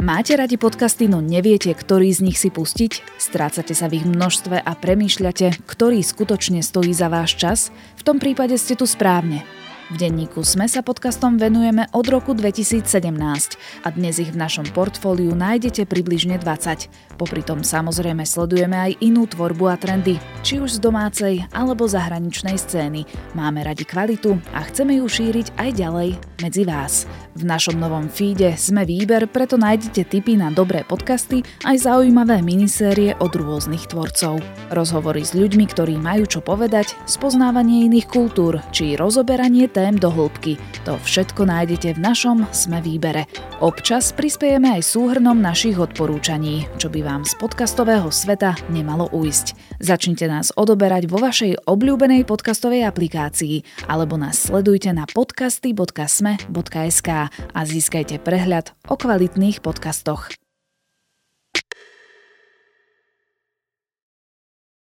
Máte radi podcasty, no neviete, ktorý z nich si pustiť? Strácate sa v ich množstve a premýšľate, ktorý skutočne stojí za váš čas? V tom prípade ste tu správne. V denníku Sme sa podcastom venujeme od roku 2017 a dnes ich v našom portfóliu nájdete približne 20. Popri tom samozrejme sledujeme aj inú tvorbu a trendy, či už z domácej alebo zahraničnej scény. Máme radi kvalitu a chceme ju šíriť aj ďalej medzi vás. V našom novom feede sme výber, preto nájdete tipy na dobré podcasty aj zaujímavé minisérie od rôznych tvorcov. Rozhovory s ľuďmi, ktorí majú čo povedať, spoznávanie iných kultúr či rozoberanie tém do hĺbky. To všetko nájdete v našom Sme výbere. Občas prispiejeme aj súhrnom našich odporúčaní, čo by vám z podcastového sveta nemalo ujsť. Začnite nás odoberať vo vašej obľúbenej podcastovej aplikácii alebo nás sledujte na podcasty.sme.sk a získajte prehľad o kvalitných podcastoch.